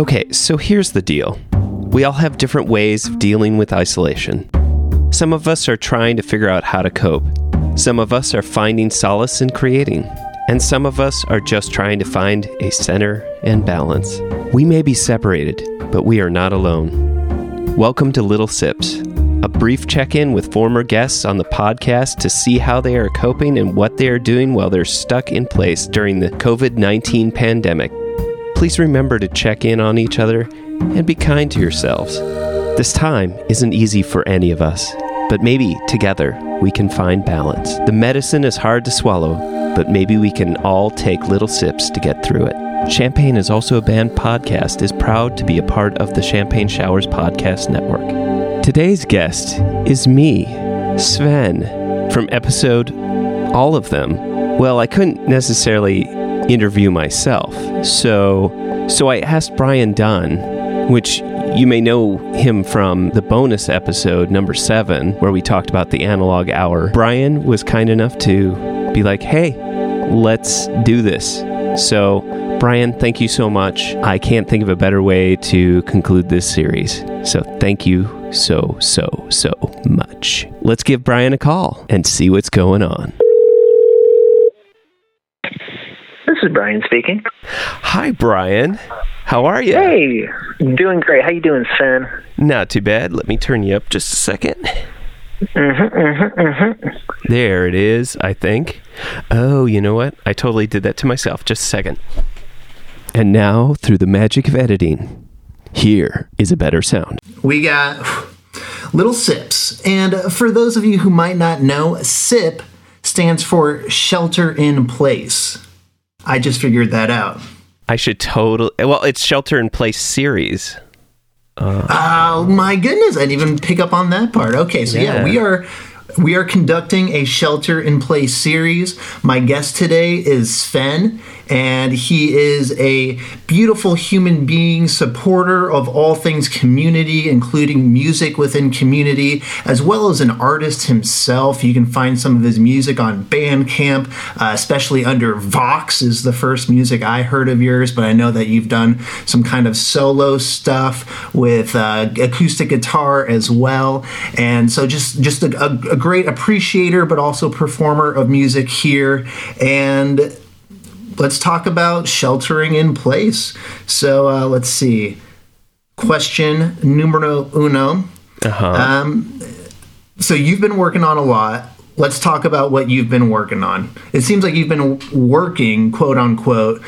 Okay, so here's the deal we all have different ways of dealing with isolation. Some of us are trying to figure out how to cope, some of us are finding solace in creating, and some of us are just trying to find a center and balance. We may be separated, but we are not alone. Welcome to Little Sips, a brief check in with former guests on the podcast to see how they are coping and what they are doing while they're stuck in place during the COVID 19 pandemic. Please remember to check in on each other and be kind to yourselves. This time isn't easy for any of us, but maybe together we can find balance. The medicine is hard to swallow, but maybe we can all take little sips to get through it. Champagne is also a band podcast is proud to be a part of the Champagne Showers podcast network. Today's guest is me, Sven, from episode all of them. Well, I couldn't necessarily interview myself. So so I asked Brian Dunn, which you may know him from the bonus episode number 7 where we talked about the analog hour. Brian was kind enough to be like, "Hey, let's do this." So, Brian, thank you so much. I can't think of a better way to conclude this series. So, thank you so, so, so much. Let's give Brian a call and see what's going on. Is Brian speaking. Hi, Brian. How are you? Hey, doing great. How you doing, Sven? Not too bad. Let me turn you up just a second. Mm-hmm, mm-hmm, mm-hmm. There it is, I think. Oh, you know what? I totally did that to myself. Just a second. And now, through the magic of editing, here is a better sound. We got little sips. And for those of you who might not know, SIP stands for shelter in place. I just figured that out. I should totally. Well, it's Shelter in Place series. Oh my goodness, I didn't even pick up on that part. Okay, so yeah, Yeah. we are we are conducting a shelter in place series. My guest today is Sven, and he is a beautiful human being, supporter of all things community, including music within community, as well as an artist himself. You can find some of his music on Bandcamp, uh, especially under Vox is the first music I heard of yours, but I know that you've done some kind of solo stuff with uh, acoustic guitar as well. And so just just a, a, a great appreciator, but also performer of music here. And let's talk about sheltering in place. So uh, let's see. Question numero uno. Uh-huh. Um, so you've been working on a lot. Let's talk about what you've been working on. It seems like you've been working, quote unquote,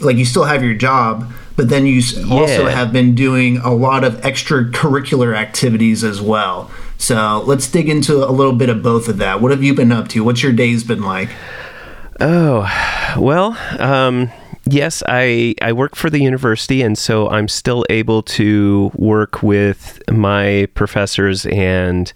like you still have your job, but then you s also Yeah. have been doing a lot of extracurricular activities as well. So let's dig into a little bit of both of that. What have you been up to? What's your days been like? Oh, well, um, yes, I I work for the university, and so I'm still able to work with my professors and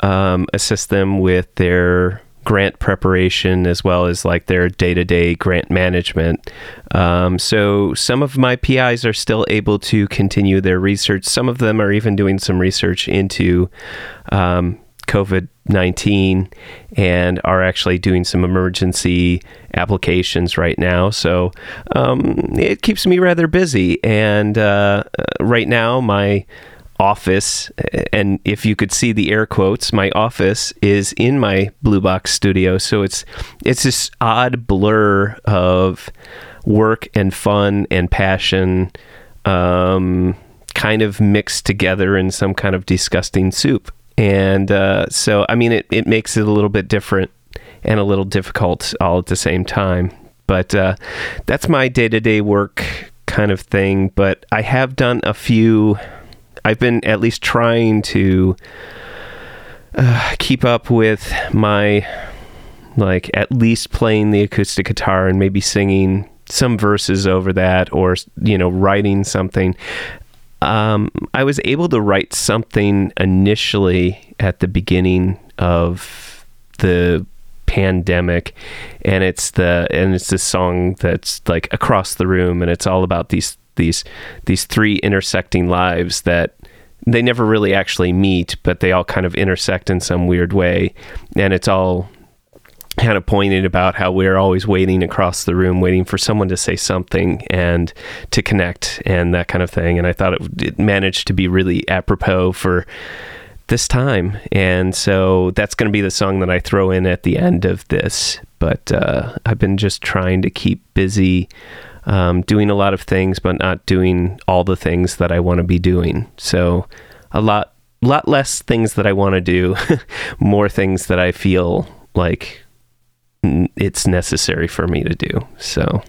um, assist them with their grant preparation as well as like their day-to-day grant management. Um, so some of my PIs are still able to continue their research. Some of them are even doing some research into um, COVID 19 and are actually doing some emergency applications right now. So um, it keeps me rather busy. And uh, uh, right now, my office, and if you could see the air quotes, my office is in my Blue Box studio. So it's it's this odd blur of work and fun and passion. Um, kind of mixed together in some kind of disgusting soup. And uh, so, I mean, it, it makes it a little bit different and a little difficult all at the same time. But uh, that's my day to day work kind of thing. But I have done a few, I've been at least trying to uh, keep up with my, like, at least playing the acoustic guitar and maybe singing some verses over that or, you know, writing something. Um, I was able to write something initially at the beginning of the pandemic and it's the and it's this song that's like across the room and it's all about these these these three intersecting lives that they never really actually meet but they all kind of intersect in some weird way and it's all kind of pointed about how we're always waiting across the room, waiting for someone to say something and to connect and that kind of thing. And I thought it, it managed to be really apropos for this time. And so that's going to be the song that I throw in at the end of this. But uh, I've been just trying to keep busy. Um, doing a lot of things, but not doing all the things that I want to be doing. So, a lot, lot less things that I want to do, more things that I feel like it's necessary for me to do. So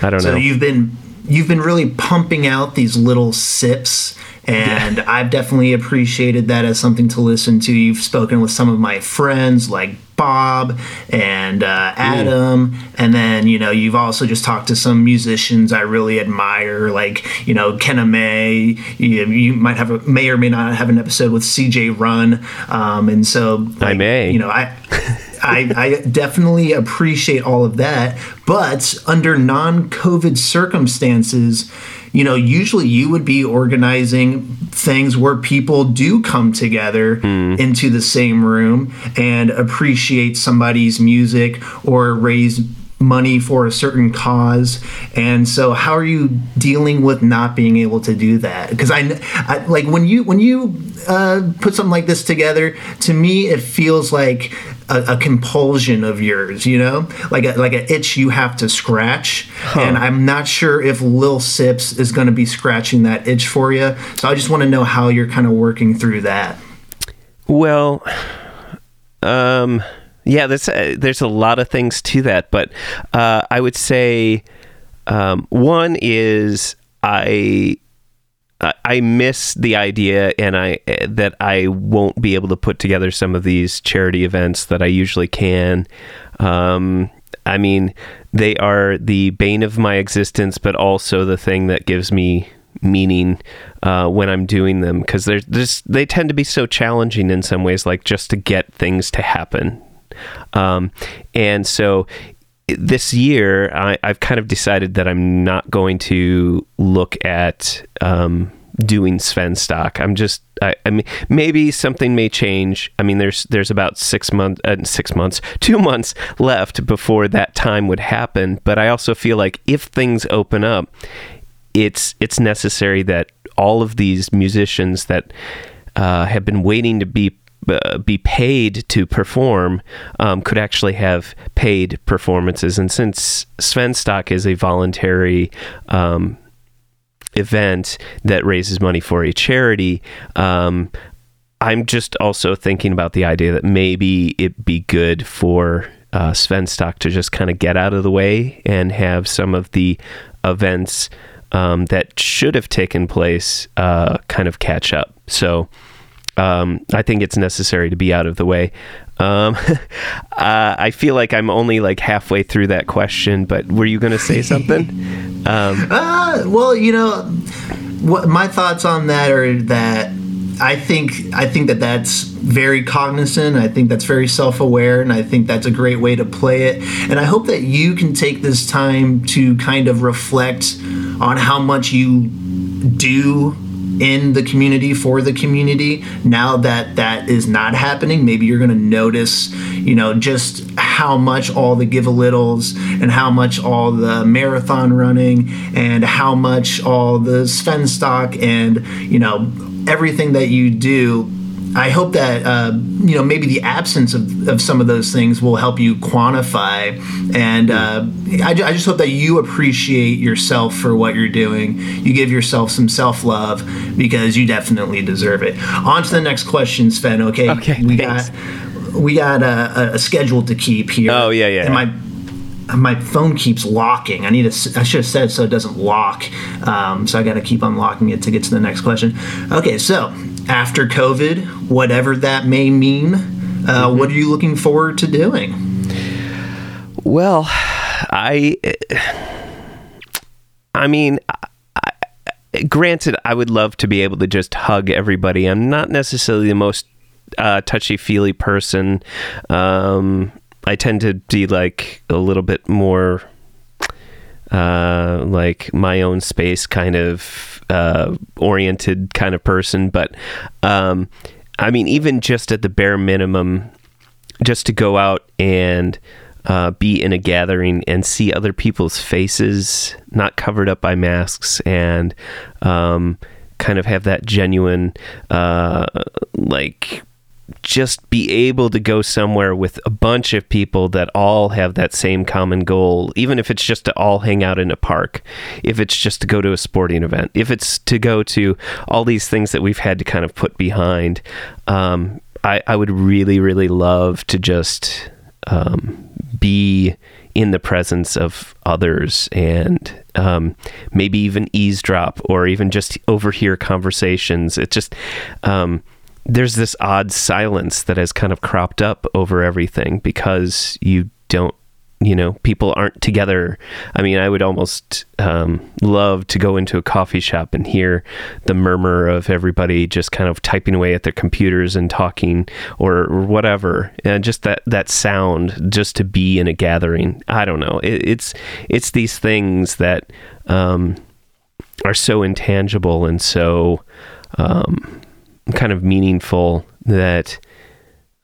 I don't so know. So you've been you've been really pumping out these little sips and yeah. I've definitely appreciated that as something to listen to. You've spoken with some of my friends like Bob and uh, Adam, mm. and then you know you've also just talked to some musicians I really admire, like you know Kenna May. You, you might have a may or may not have an episode with CJ Run, um, and so like, I may. You know I. I, I, definitely appreciate all of that. But under non COVID circumstances, you know, usually you would be organizing things where people do come together mm. into the same room and appreciate somebody's music or raise money for a certain cause. And so how are you dealing with not being able to do that? Because I, I, like when you when you uh, put something like this together to me it feels like a, a, compulsion of yours you know? Like a, like an itch you have to scratch. Huh. and i'm not sure if lil sips is going to be scratching that itch for you so i just want to know how you're kind of working through that. Well um yeah, there's uh, there's a lot of things to that, but uh, I would say um, one is I I miss the idea, and I that I won't be able to put together some of these charity events that I usually can. Um, I mean, they are the bane of my existence, but also the thing that gives me meaning uh, when I'm doing them because they're just they tend to be so challenging in some ways, like just to get things to happen. Um, and so this year, I, have kind of decided that I'm not going to look at um, doing Sven stock. I'm just, I, I, mean, maybe something may change. I mean, there's there's about six months, uh, six months, two months left before that time would happen. But I also feel like if things open up, it's it's necessary that all of these musicians that uh, have been waiting to be uh, be paid to perform um, could actually have paid performances. And since Svenstock is a voluntary um, event that raises money for a charity, um, I'm just also thinking about the idea that maybe it'd be good for uh, Svenstock to just kind of get out of the way and have some of the events um, that should have taken place uh, kind of catch up. So um, I think it's necessary to be out of the way. Um, uh, I feel like I'm only like halfway through that question, but were you going to say something? um, uh, well, you know, what my thoughts on that are that I think I think that that's very cognizant. I think that's very self-aware, and I think that's a great way to play it. And I hope that you can take this time to kind of reflect on how much you do in the community for the community. Now that that is not happening maybe you're going to notice you know just how much all the give a littles and how much all the marathon running and how much all the Sven stock and you know everything that you do I hope that uh, you know maybe the absence of, of some of those things will help you quantify, and uh, I, I, just hope that you appreciate yourself for what you're doing. You give yourself some self love because you definitely deserve it. On to the next question, Sven. Okay, okay we thanks. got we got a, a, schedule to keep here. Oh yeah, yeah. And my my phone keeps locking. I need to. I should have said so it doesn't lock. Um, so I got to keep unlocking it to get to the next question. Okay, so after COVID, whatever that may mean. Uh, mm-hmm. What are you looking forward to doing? Well, I, I mean, I, granted, I would love to be able to just hug everybody. I'm not necessarily the most uh, touchy feely person. Um, I tend to be like a little bit more uh, like my own space kind of uh, oriented kind of person. But um, I mean, even just at the bare minimum, just to go out and uh, be in a gathering and see other people's faces not covered up by masks and um, kind of have that genuine uh, like just be able to go somewhere with a bunch of people that all have that same common goal, even if it's just to all hang out in a park, if it's just to go to a sporting event, if it's to go to all these things that we've had to kind of put behind. Um, I, I would really, really love to just um, be in the presence of others and um, maybe even eavesdrop or even just overhear conversations. It just, um, there's this odd silence that has kind of cropped up over everything because you don't you know people aren't together. I mean i would almost um, love to go into a coffee shop and hear the murmur of everybody just kind of typing away at their computers and talking or, whatever. And just that that sound just to be in a gathering. I don't know. It, it's it's these things that um, are so intangible and so um, kind of meaningful that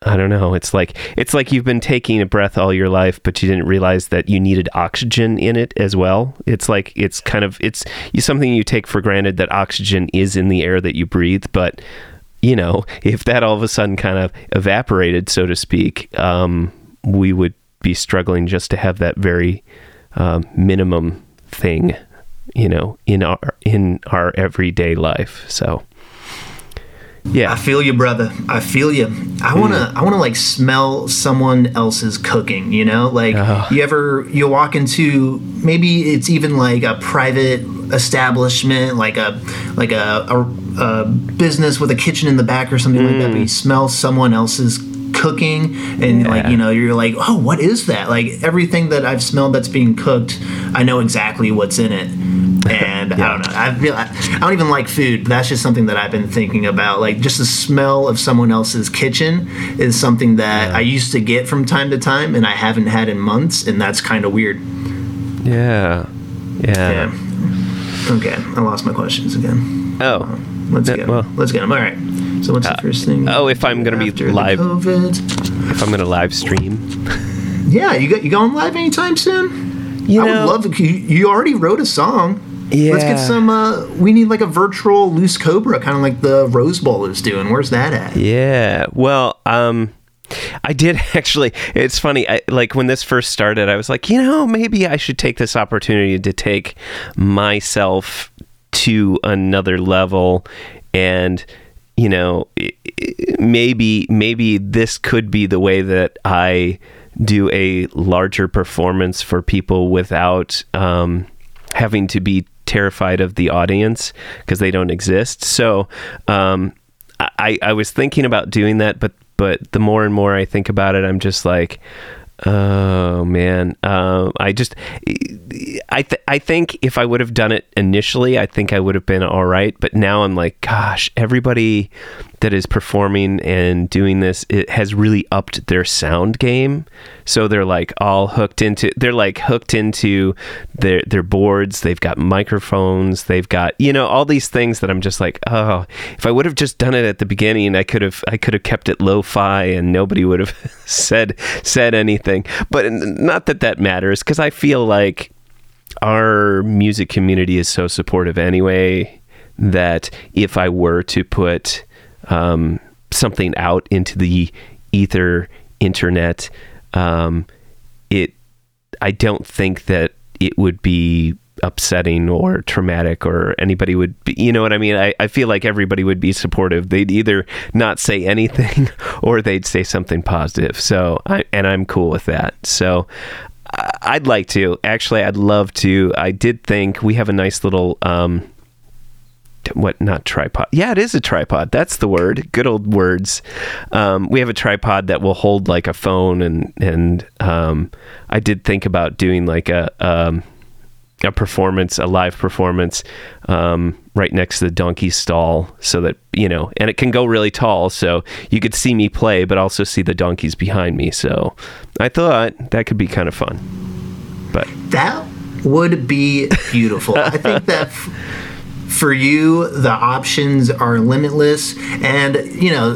I don't know. It's like it's like you've been taking a breath all your life, but you didn't realize that you needed oxygen in it as well. It's like it's kind of it's something you take for granted that oxygen is in the air that you breathe, but you know, if that all of a sudden kind of evaporated, so to speak, um, we would be struggling just to have that very uh, minimum thing, you know, in our in our everyday life. So yeah. I feel you, brother. I feel you. I wanna, I wanna like smell someone else's cooking. You know, like Uh-huh. you ever you walk into maybe it's even like a private establishment, like a like a, a, a business with a kitchen in the back or something like that. But you smell someone else's cooking and like you know you're like oh what is that like everything that i've smelled that's being cooked i know exactly what's in it and i don't know i feel I, I don't even like food but that's just something that i've been thinking about like just the smell of someone else's kitchen is something that i used to get from time to time and i haven't had in months and that's kind of weird Yeah. Yeah. yeah okay i lost my questions again Oh. let's Yeah, get 'em. well- let's get them all right so what's the uh, first thing oh, if I'm gonna be after live- COVID? If I'm going to live stream. Yeah, you got you going live anytime soon? You I would love to. You, you already wrote a song. Let's get some. Uh, we need like a virtual loose cobra, kind of like the Rose Bowl is doing. Where's that at? Yeah. Well, um I did actually. It's funny. I, like when this first started, I was like, you know, maybe I should take this opportunity to take myself to another level, and you know, maybe maybe this could be the way that I do a larger performance for people without um, having to be terrified of the audience because they don't exist. So um, I, I was thinking about doing that, but but the more and more I think about it, I'm just like, oh man, um, I just I th- I think if I would have done it initially, I think I would have been all right. But now I'm like, gosh, everybody that is performing and doing this it has really upped their sound game. So they're like all hooked into they're like hooked into their their boards. They've got microphones. They've got you know all these things that I'm just like, oh, if I would have just done it at the beginning, I could have I could have kept it lo-fi and nobody would have said said anything. But not that that matters because I feel like our music community is so supportive anyway that if I were to put um, something out into the ether internet, um, it I don't think that it would be upsetting or traumatic or anybody would be, you know what I mean? I, I feel like everybody would be supportive. They'd either not say anything or they'd say something positive. So, I, and I'm cool with that. So, I'd like to actually. I'd love to. I did think we have a nice little um, what not tripod. Yeah it is a tripod. That's the word. Good old words. Um, we have a tripod that will hold like a phone and and um, i did think about doing like a um, a performance a live performance um, right next to the donkey stall so that you know and it can go really tall so you could see me play but also see the donkeys behind me. So i thought that could be kind of fun but That would be beautiful. I think that f- for you, the options are limitless, and you know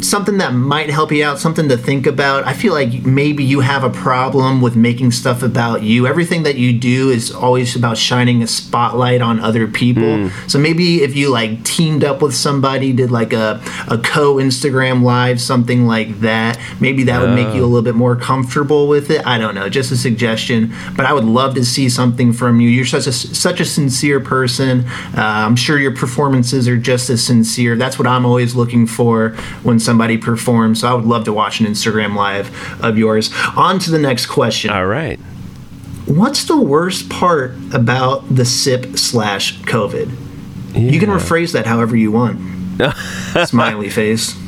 something that might help you out, something to think about. I feel like maybe you have a problem with making stuff about you. Everything that you do is always about shining a spotlight on other people. So maybe if you like teamed up with somebody, did like a, a co Instagram live, something like that, maybe that would make you a little bit more comfortable with it. I don't know, just a suggestion. But I would love to see something from you. You're such a such a sincere person. Uh, I'm sure your performances are just as sincere. That's what I'm always looking for when somebody performs. So I would love to watch an Instagram live of yours. On to the next question. All right. What's the worst part about the SIP slash COVID? You can rephrase that however you want. Smiley face.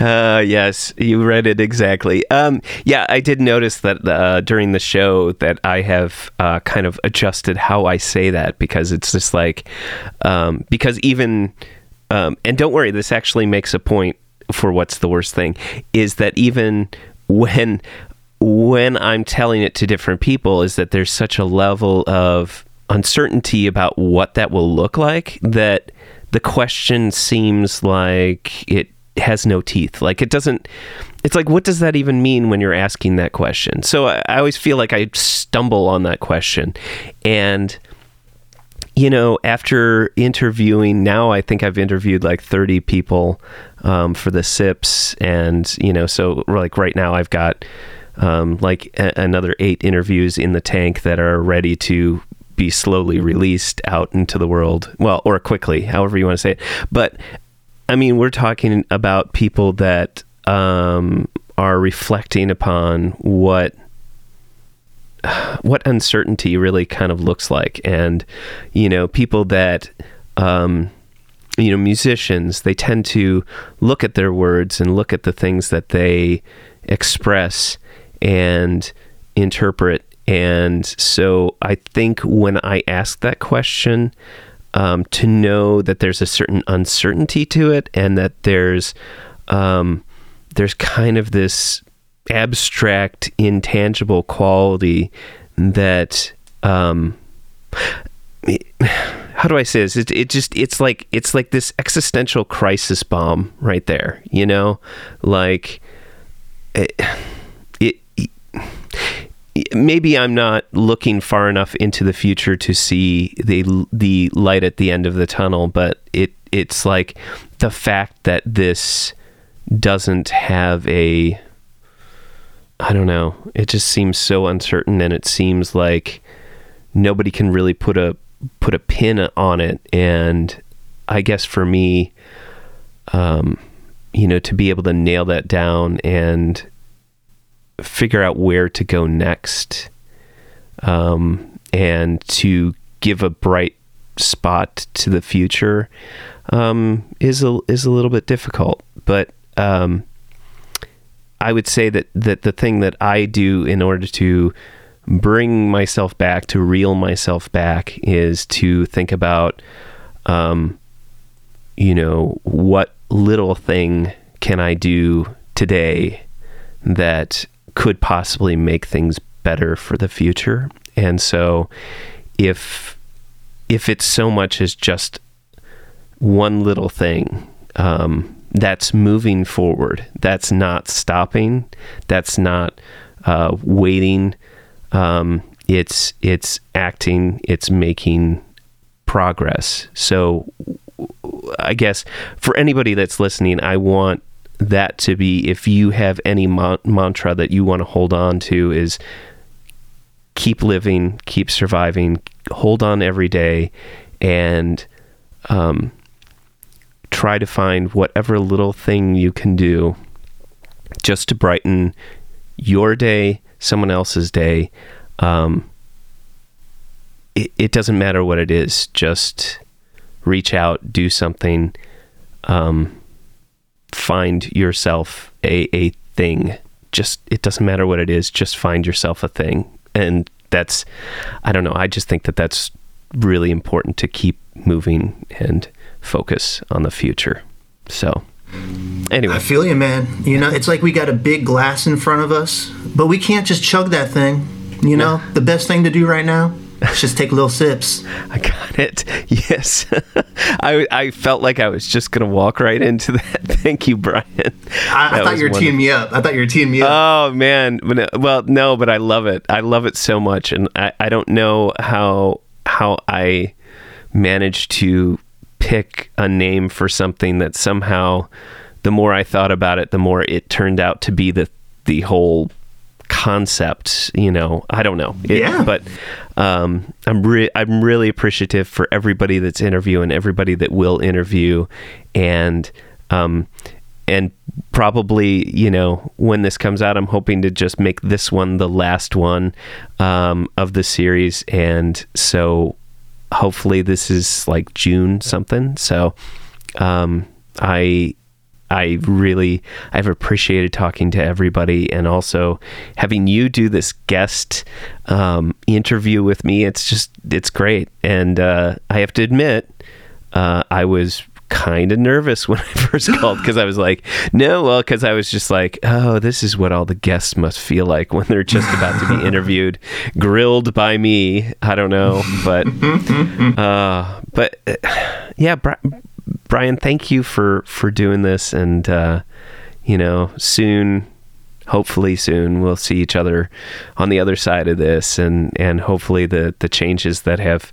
Uh, yes, you read it exactly. Um, yeah, I did notice that uh, during the show that I have uh, kind of adjusted how I say that because it's just like um, because even um, and don't worry, this actually makes a point for what's the worst thing is that even when when I'm telling it to different people is that there's such a level of uncertainty about what that will look like that the question seems like it has no teeth. Like it doesn't. It's like, what does that even mean when you're asking that question? So I, I always feel like I stumble on that question, and you know, after interviewing, now I think I've interviewed like 30 people um, for the SIPs. And, you know, so like right now I've got um, like a- another eight interviews in the tank that are ready to be slowly released out into the world. Well, or quickly, however you want to say it. But I mean, we're talking about people that um, are reflecting upon what what uncertainty really kind of looks like. And you know people that um you know musicians they tend to look at their words and look at the things that they express and interpret. And so i think when i ask that question um, to know that there's a certain uncertainty to it and that there's um, there's kind of this abstract, intangible quality that um, how do I say this? It, it just it's like it's like this existential crisis bomb right there. You know, like it. it maybe I'm not looking far enough into the future to see the the light at the end of the tunnel, but it it's like the fact that this doesn't have a I don't know. It just seems so uncertain and it seems like nobody can really put a put a pin on it and I guess for me um you know to be able to nail that down and figure out where to go next um, and to give a bright spot to the future um, is a is a little bit difficult. But um, I would say that that the thing that I do in order to bring myself back to reel myself back is to think about um, you know what little thing can I do today that could possibly make things better for the future. And so if if it's so much as just one little thing um, that's moving forward, that's not stopping, that's not uh, waiting. Um, it's it's acting, it's making progress. So I guess for anybody that's listening, I want that to be if you have any ma- mantra that you want to hold on to is keep living, keep surviving, hold on every day, and um, try to find whatever little thing you can do just to brighten your day, someone else's day. Um, it, it doesn't matter what it is, just reach out, do something. Um, find yourself a, a thing. Just it doesn't matter what it is, just find yourself a thing. And that's I don't know, I just think that that's really important to keep moving and focus on the future. So anyway, I feel you, man. You know, it's like we got a big glass in front of us, but we can't just chug that thing. You know, the best thing to do right now, Let's just take little sips. I got it. Yes. I, I felt like I was just going to walk right into that. Thank you, Brian. I, I thought you were teeing me up. I thought you were teeing me up. Oh, man. Well, no, but I love it. I love it so much. And I, I don't know how how I managed to pick a name for something that somehow the more I thought about it, the more it turned out to be the the whole concept. You know, I don't know. It, yeah. But um, I'm re- I'm really appreciative for everybody that's interviewing, everybody that will interview, and um, and probably you know when this comes out, I'm hoping to just make this one the last one um, of the series, and so hopefully this is like June something. So um, I I really I've appreciated talking to everybody and also having you do this guest um, interview with me. It's just it's great, and uh, I have to admit uh, I was kind of nervous when I first called because I was like, no, well, because I was just like, oh, this is what all the guests must feel like when they're just about to be interviewed, grilled by me. I don't know, but uh, but uh, yeah, Brian, thank you for for doing this, and uh, you know, soon, hopefully soon, we'll see each other on the other side of this, and and hopefully the the changes that have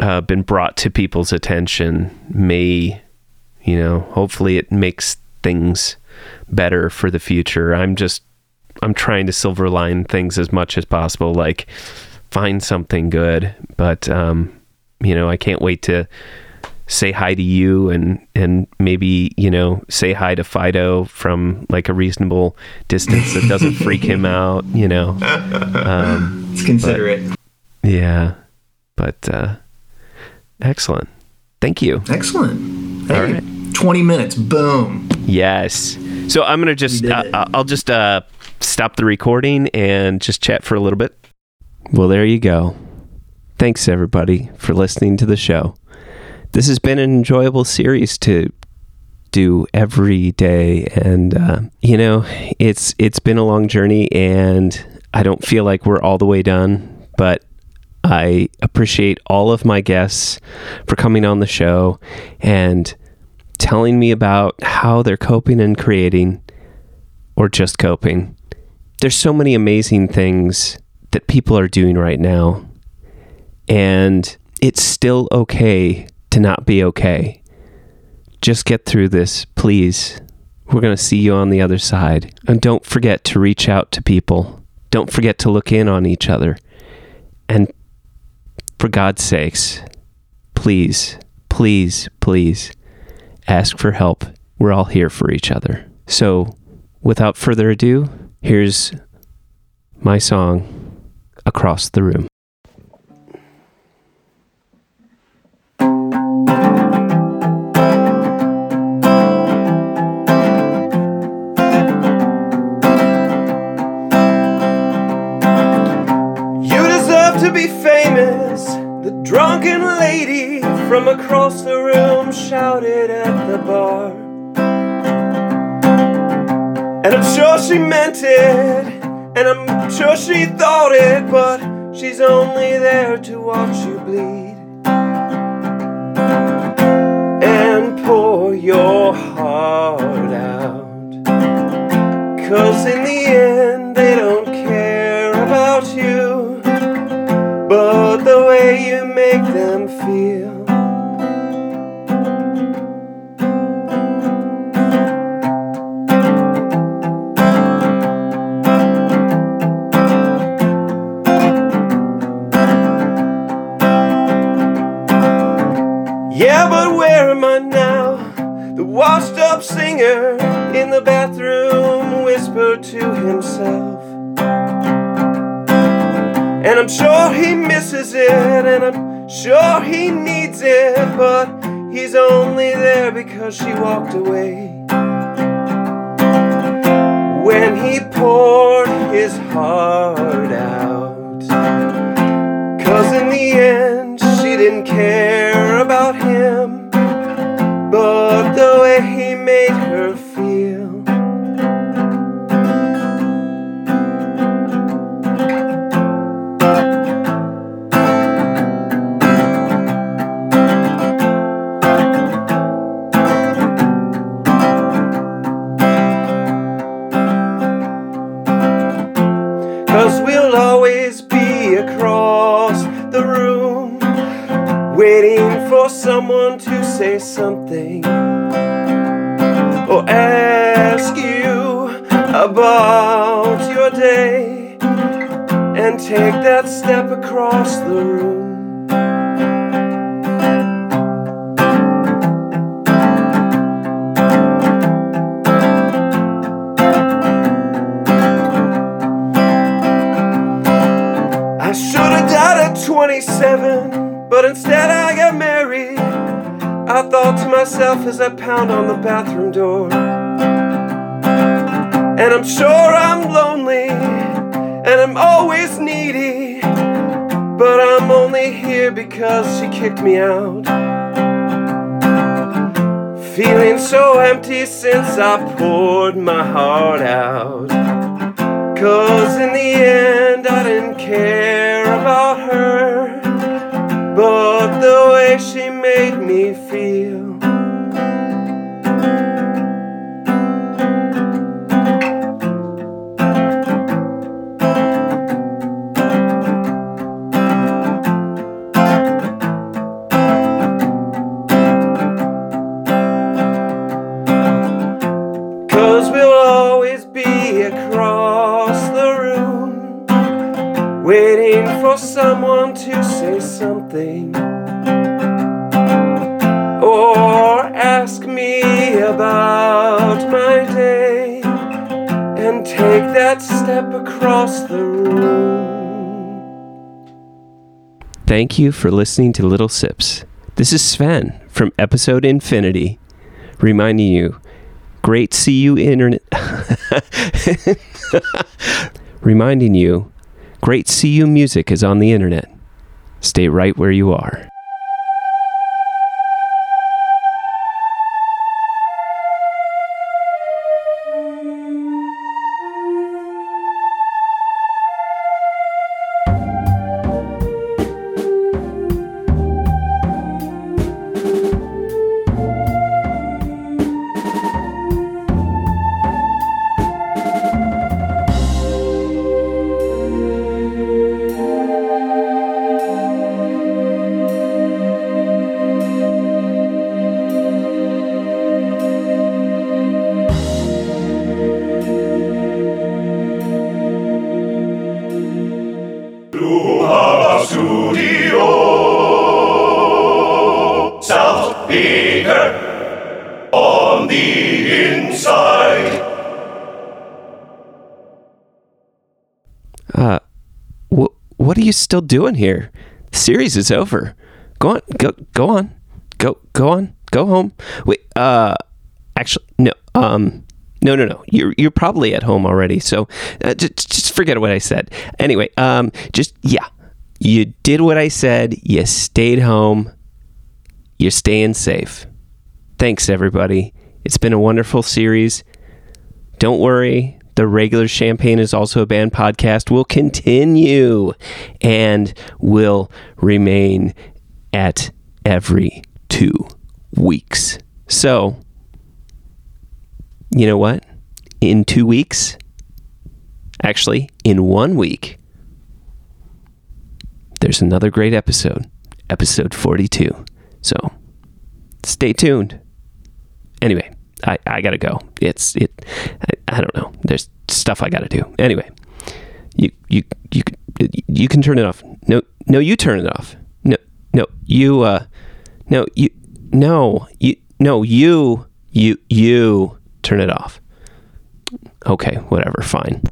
uh, been brought to people's attention may, you know, hopefully it makes things better for the future. I'm just I'm trying to silver line things as much as possible, like find something good, but um, you know, I can't wait to say hi to you and and maybe you know say hi to Fido from like a reasonable distance that doesn't freak him out. You know, um, it's considerate. But, yeah, but uh, excellent. Thank you. Excellent. Hey, All right. Twenty minutes. Boom. Yes. So I'm gonna just uh, I'll just uh, stop the recording and just chat for a little bit. Well, there you go. Thanks everybody for listening to the show this has been an enjoyable series to do every day and uh, you know it's it's been a long journey and i don't feel like we're all the way done but i appreciate all of my guests for coming on the show and telling me about how they're coping and creating or just coping there's so many amazing things that people are doing right now and it's still okay to not be okay. Just get through this, please. We're going to see you on the other side. And don't forget to reach out to people. Don't forget to look in on each other. And for God's sakes, please, please, please ask for help. We're all here for each other. So, without further ado, here's my song, Across the Room. From across the room shouted at the bar. And I'm sure she meant it, and I'm sure she thought it, but she's only there to watch you bleed. And pour your heart out. Cause in the end, they don't care about you, but the way you make them feel. Walked away. Myself as I pound on the bathroom door. And I'm sure I'm lonely, and I'm always needy. But I'm only here because she kicked me out. Feeling so empty since I poured my heart out. Cause in the end, I didn't care about her, but the way she made me feel. Someone to say something. Or ask me about my day and take that step across the room. Thank you for listening to Little Sips. This is Sven from episode Infinity, reminding you great see you internet reminding you great you music is on the internet. Stay right where you are you still doing here? The series is over. Go on go go on. Go go on go home. Wait uh actually no um no no no. You're you're probably at home already so uh, just, just forget what i said. Anyway um just yeah. You did what i said. You stayed home. You're staying safe. Thanks everybody. It's been a wonderful series. Don't worry, the regular Champagne is also a band podcast will continue and will remain at every two weeks. So, you know what? In two weeks, actually, in one week, there's another great episode, episode 42. So, stay tuned. Anyway, I, I gotta go. It's it. I, I don't know. There's stuff I gotta do. Anyway, you you you you can turn it off. No no, you turn it off. No no you uh no you no you no you you you turn it off. Okay, whatever. Fine.